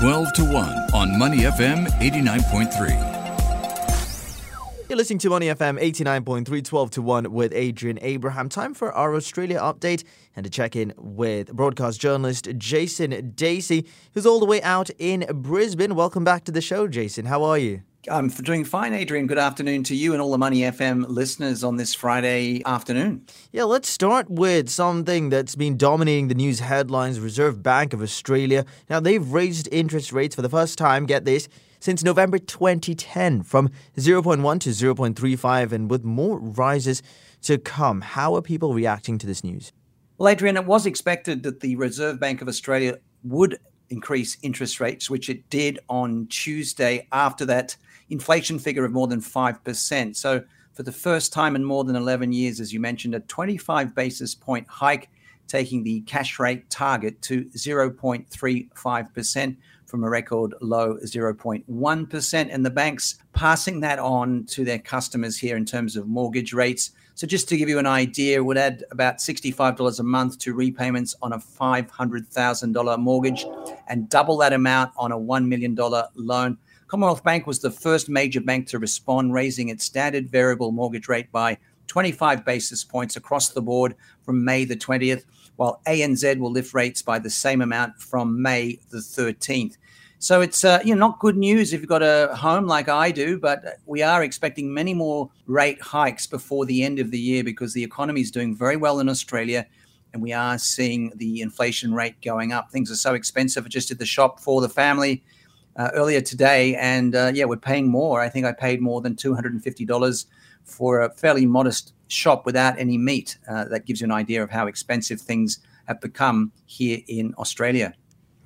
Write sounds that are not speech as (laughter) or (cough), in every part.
12 to 1 on Money FM 89.3. You're listening to Money FM 89.3, 12 to 1 with Adrian Abraham. Time for our Australia update and to check in with broadcast journalist Jason Dacey, who's all the way out in Brisbane. Welcome back to the show, Jason. How are you? I'm doing fine, Adrian. Good afternoon to you and all the Money FM listeners on this Friday afternoon. Yeah, let's start with something that's been dominating the news headlines Reserve Bank of Australia. Now, they've raised interest rates for the first time, get this, since November 2010 from 0.1 to 0.35 and with more rises to come. How are people reacting to this news? Well, Adrian, it was expected that the Reserve Bank of Australia would increase interest rates, which it did on Tuesday after that inflation figure of more than 5%. So, for the first time in more than 11 years, as you mentioned, a 25 basis point hike, taking the cash rate target to 0.35% from a record low 0.1%. And the banks passing that on to their customers here in terms of mortgage rates. So, just to give you an idea, would add about $65 a month to repayments on a $500,000 mortgage and double that amount on a $1 million loan. Commonwealth Bank was the first major bank to respond, raising its standard variable mortgage rate by 25 basis points across the board from May the 20th, while ANZ will lift rates by the same amount from May the 13th. So it's uh, you know not good news if you've got a home like I do, but we are expecting many more rate hikes before the end of the year because the economy is doing very well in Australia, and we are seeing the inflation rate going up. Things are so expensive. I just did the shop for the family uh, earlier today, and uh, yeah, we're paying more. I think I paid more than two hundred and fifty dollars for a fairly modest shop without any meat. Uh, that gives you an idea of how expensive things have become here in Australia.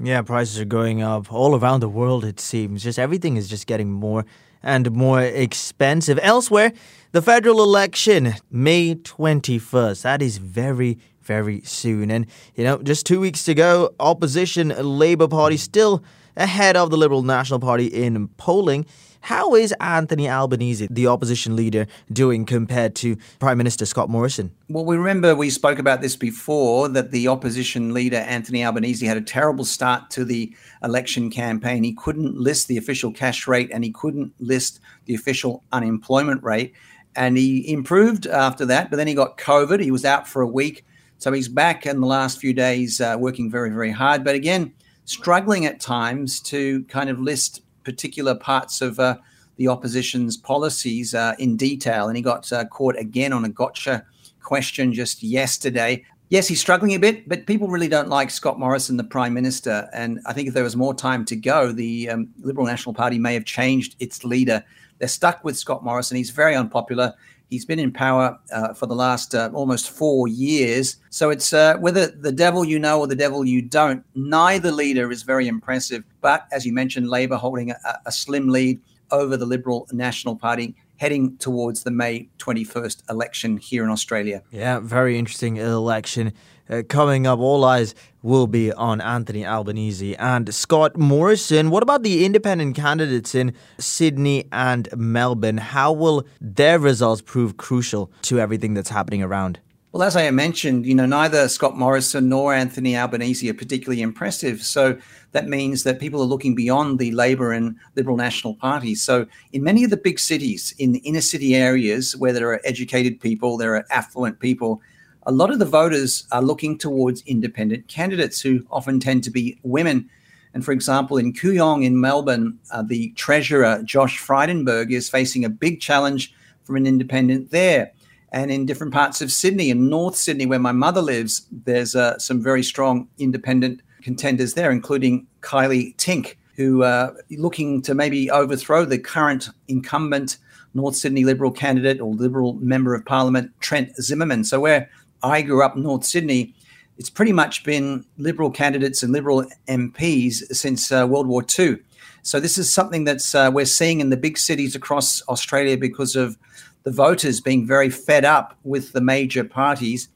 Yeah, prices are going up all around the world, it seems. Just everything is just getting more and more expensive. Elsewhere, the federal election, May 21st. That is very, very soon. And, you know, just two weeks to go, opposition Labor Party still ahead of the Liberal National Party in polling. How is Anthony Albanese, the opposition leader, doing compared to Prime Minister Scott Morrison? Well, we remember we spoke about this before that the opposition leader, Anthony Albanese, had a terrible start to the election campaign. He couldn't list the official cash rate and he couldn't list the official unemployment rate. And he improved after that, but then he got COVID. He was out for a week. So he's back in the last few days uh, working very, very hard. But again, struggling at times to kind of list particular parts of uh, the opposition's policies uh, in detail. And he got uh, caught again on a gotcha question just yesterday. Yes, he's struggling a bit, but people really don't like Scott Morrison, the Prime Minister. And I think if there was more time to go, the um, Liberal National Party may have changed its leader. They're stuck with Scott Morrison. He's very unpopular. He's been in power uh, for the last uh, almost four years. So it's uh, whether the devil you know or the devil you don't, neither leader is very impressive. But as you mentioned, Labor holding a, a slim lead over the Liberal National Party heading towards the May 21st election here in Australia. Yeah, very interesting election. Uh, coming up, all eyes will be on Anthony Albanese and Scott Morrison. What about the independent candidates in Sydney and Melbourne? How will their results prove crucial to everything that's happening around? Well, as I mentioned, you know, neither Scott Morrison nor Anthony Albanese are particularly impressive. So that means that people are looking beyond the Labor and Liberal National parties. So in many of the big cities, in the inner city areas where there are educated people, there are affluent people, a lot of the voters are looking towards independent candidates who often tend to be women. And for example, in Kooyong in Melbourne, uh, the treasurer, Josh Frydenberg, is facing a big challenge from an independent there. And in different parts of Sydney, in North Sydney, where my mother lives, there's uh, some very strong independent contenders there, including Kylea Tink, who are uh, looking to maybe overthrow the current incumbent North Sydney Liberal candidate or Liberal member of Parliament, Trent Zimmerman. So where I grew up, in North Sydney, it's pretty much been Liberal candidates and Liberal MPs since uh, World War II. So this is something that's uh, we're seeing in the big cities across Australia because of the voters being very fed up with the major parties.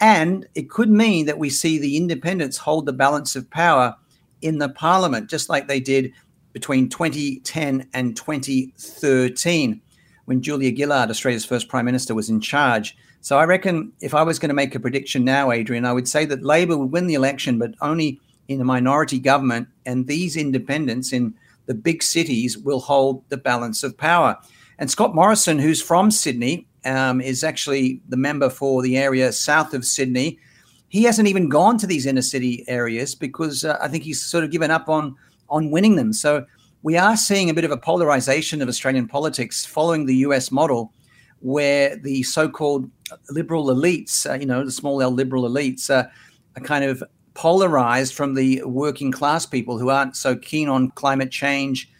And it could mean that we see the independents hold the balance of power in the parliament, just like they did between 2010 and 2013 when Julia Gillard, Australia's first prime minister, was in charge. So I reckon if I was going to make a prediction now, Adrian, I would say that Labor would win the election, but only in a minority government, and these independents in the big cities will hold the balance of power. And Scott Morrison, who's from Sydney, um, is actually the member for the area south of Sydney. He hasn't even gone to these inner city areas because uh, I think he's sort of given up on on winning them. So we are seeing a bit of a polarization of Australian politics following the US model, where the so-called liberal elites, uh, you know, the small L liberal elites, uh, are kind of polarized from the working class people who aren't so keen on climate change,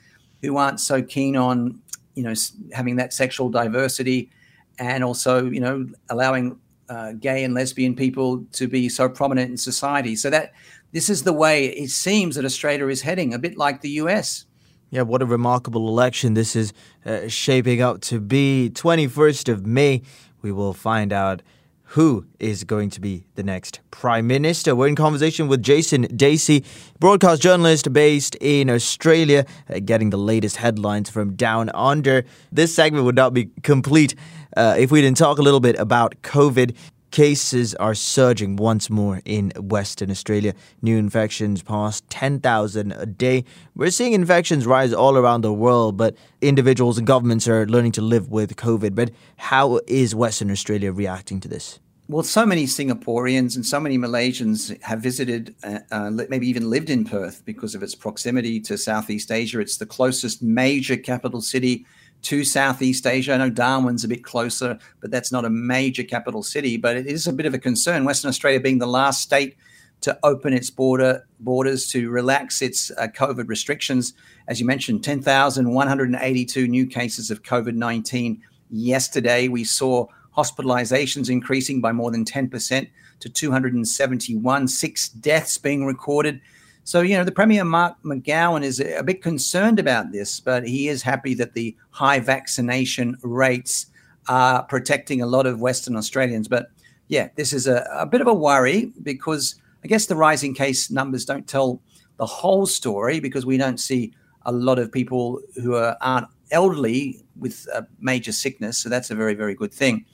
who aren't so keen on, you know, having that sexual diversity, and also, you know, allowing uh, gay and lesbian people to be so prominent in society. So that this is the way it seems that Australia is heading, a bit like the US. Yeah, what a remarkable election this is uh, shaping up to be. 21st of May, we will find out who is going to be the next prime minister. We're in conversation with Jason Dacey, broadcast journalist based in Australia, uh, getting the latest headlines from down under. This segment would not be complete uh, if we didn't talk a little bit about COVID. Cases are surging once more in Western Australia. New infections past 10,000 a day. We're seeing infections rise all around the world, but individuals and governments are learning to live with COVID. But how is Western Australia reacting to this? Well, so many Singaporeans and so many Malaysians have visited, uh, uh, maybe even lived in Perth because of its proximity to Southeast Asia. It's the closest major capital city to Southeast Asia. I know Darwin's a bit closer, but that's not a major capital city. But it is a bit of a concern. Western Australia being the last state to open its border borders to relax its uh, COVID restrictions. As you mentioned, 10,182 new cases of COVID 19 yesterday. We saw hospitalizations increasing by more than 10% to 271, six deaths being recorded. So, you know, the Premier Mark McGowan is a bit concerned about this, but he is happy that the high vaccination rates are protecting a lot of Western Australians. But yeah, this is a, a bit of a worry because I guess the rising case numbers don't tell the whole story because we don't see a lot of people who are, aren't elderly with a major sickness. So that's a very, very good thing.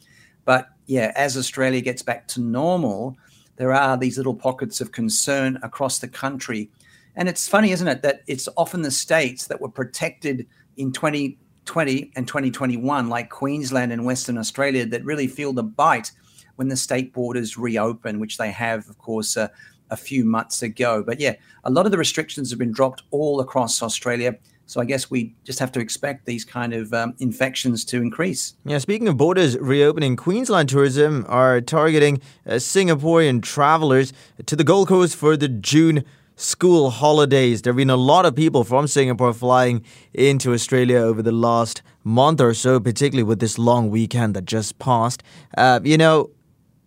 But yeah, as Australia gets back to normal, there are these little pockets of concern across the country. And it's funny, isn't it, that it's often the states that were protected in 2020 and 2021, like Queensland and Western Australia, that really feel the bite when the state borders reopen, which they have, of course, uh, a few months ago. But yeah, a lot of the restrictions have been dropped all across Australia. So I guess we just have to expect these kind of um, infections to increase. Yeah, speaking of borders reopening, Queensland Tourism are targeting uh, Singaporean travelers to the Gold Coast for the June school holidays. There have been a lot of people from Singapore flying into Australia over the last month or so, particularly with this long weekend that just passed. Uh, you know,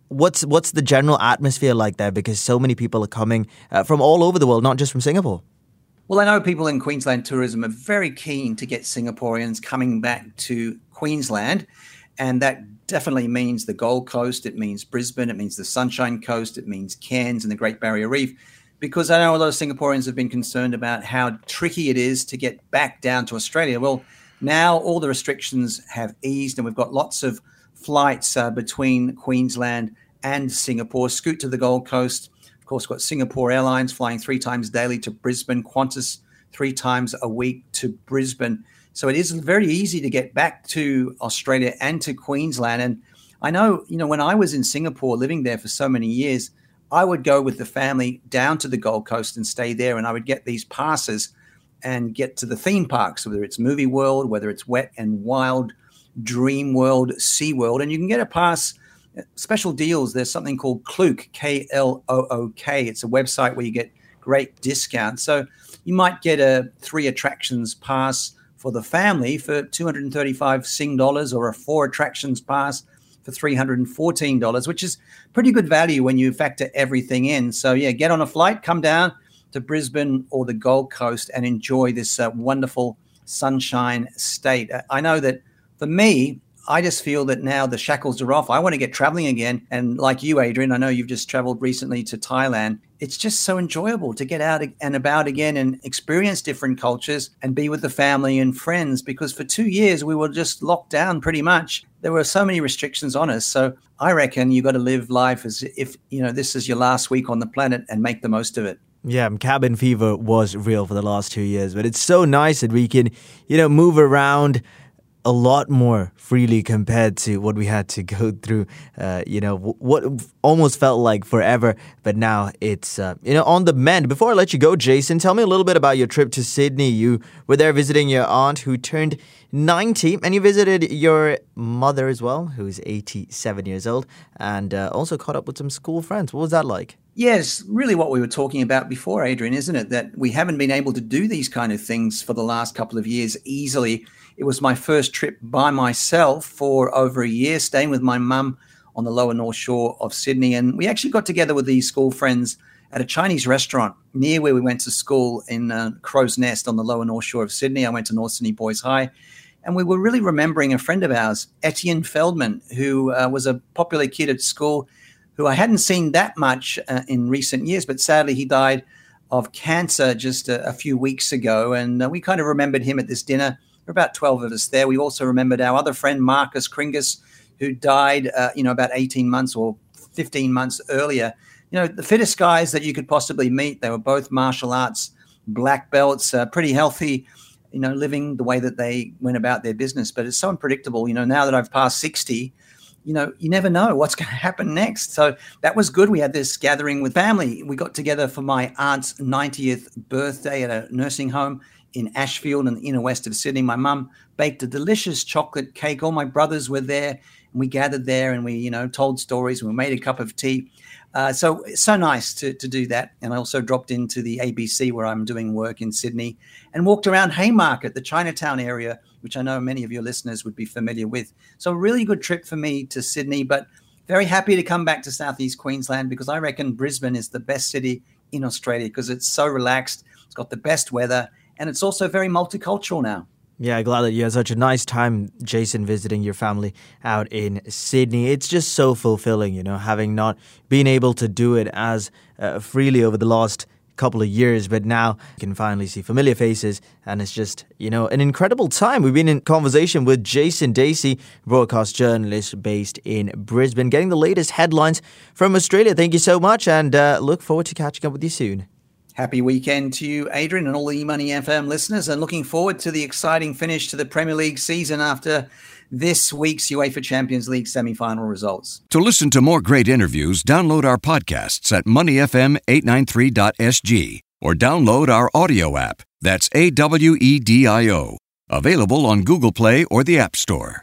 what's what's the general atmosphere like there? Because so many people are coming uh, from all over the world, not just from Singapore. Well, I know people in Queensland tourism are very keen to get Singaporeans coming back to Queensland. And that definitely means the Gold Coast, it means Brisbane, it means the Sunshine Coast, it means Cairns and the Great Barrier Reef. Because I know a lot of Singaporeans have been concerned about how tricky it is to get back down to Australia. Well, now all the restrictions have eased, and we've got lots of flights uh, between Queensland and Singapore. Scoot to the Gold Coast, of course, we've got Singapore Airlines flying three times daily to Brisbane, Qantas three times a week to Brisbane. So it is very easy to get back to Australia and to Queensland. And I know, you know, when I was in Singapore living there for so many years, I would go with the family down to the Gold Coast and stay there. And I would get these passes and get to the theme parks, whether it's Movie World, whether it's Wet and Wild, Dream World, Sea World. And you can get a pass special deals. There's something called Klook, K L O O K. It's a website where you get great discounts. So you might get a three attractions pass for the family for 235 Sing dollars or a four attractions pass for $314, which is pretty good value when you factor everything in. So, yeah, get on a flight, come down to Brisbane or the Gold Coast and enjoy this uh, wonderful sunshine state. I know that for me, I just feel that now the shackles are off. I want to get traveling again. And like you, Adrian, I know you've just traveled recently to Thailand. It's just so enjoyable to get out and about again and experience different cultures and be with the family and friends because for two years we were just locked down pretty much. There were so many restrictions on us. So I reckon you've got to live life as if, you know, this is your last week on the planet and make the most of it. Yeah, cabin fever was real for the last two years, but it's so nice that we can, you know, move around a lot more freely compared to what we had to go (laughs) through. Uh, you know, what almost felt like forever, but now it's uh, you know on the mend. Before I let you go, Jason, tell me a little bit about your trip to Sydney. You were there visiting your aunt who turned 90, and you visited your mother as well, who's 87 years old, and uh, also caught up with some school friends. What was that like? Yes, really what we were talking about before, Adrian, isn't it? That we haven't been able to do these kind of things for the last couple of years easily. It was my first trip by myself for over a year, staying with my mum on the lower north shore of Sydney. And we actually got together with these school friends at a Chinese restaurant near where we went to school in uh, Crow's Nest on the lower north shore of Sydney. I went to North Sydney Boys High. And we were really remembering a friend of ours, Etienne Feldman, who uh, was a popular kid at school who I hadn't seen that much uh, in recent years, but sadly he died of cancer just a, a few weeks ago. And uh, we kind of remembered him at this dinner. There were about 12 of us there. We also remembered our other friend, Marcus Kringus, who died, uh, you know, about 18 months or 15 months earlier. You know, the fittest guys that you could possibly meet. They were both martial arts black belts, uh, pretty healthy, you know, living the way that they went about their business. But it's so unpredictable. You know, now that I've passed 60, you know, you never know what's (laughs) going to happen next. So that was good. We had this gathering with family. We got together for my aunt's 90th birthday at a nursing home in Ashfield in the inner west of Sydney. My mum baked a delicious chocolate cake. All my brothers were there, and we gathered there and we, you know, told stories. And we made a cup of tea. Uh, so so nice to, to do that. And I also dropped into the ABC where I'm doing work in Sydney and walked around Haymarket, the Chinatown area, which I know many of your listeners would be familiar with. So a really good trip for me to Sydney, but very happy to come back to Southeast Queensland because I reckon Brisbane is the best city in Australia because it's so relaxed. It's got the best weather and it's also very multicultural now. Yeah, glad that you had such a nice time, Jason, visiting your family out in Sydney. It's just so fulfilling, you know, having not been able to do it as uh, freely over the last couple of years, but now you can finally see familiar faces, and it's just, you know, an incredible time. We've been in conversation with Jason Dacey, broadcast journalist based in Brisbane, getting the latest headlines from Australia. Thank you so much, and uh, look forward to catching up with you soon. Happy weekend to you, Adrian, and all the Money FM listeners, and looking forward to the exciting finish to the Premier League season after this week's UEFA Champions League semi-final results. To listen to more great interviews, download our podcasts at moneyfm893.sg or download our AWEDIO app. That's A W E D I O. Available on Google Play or the App Store.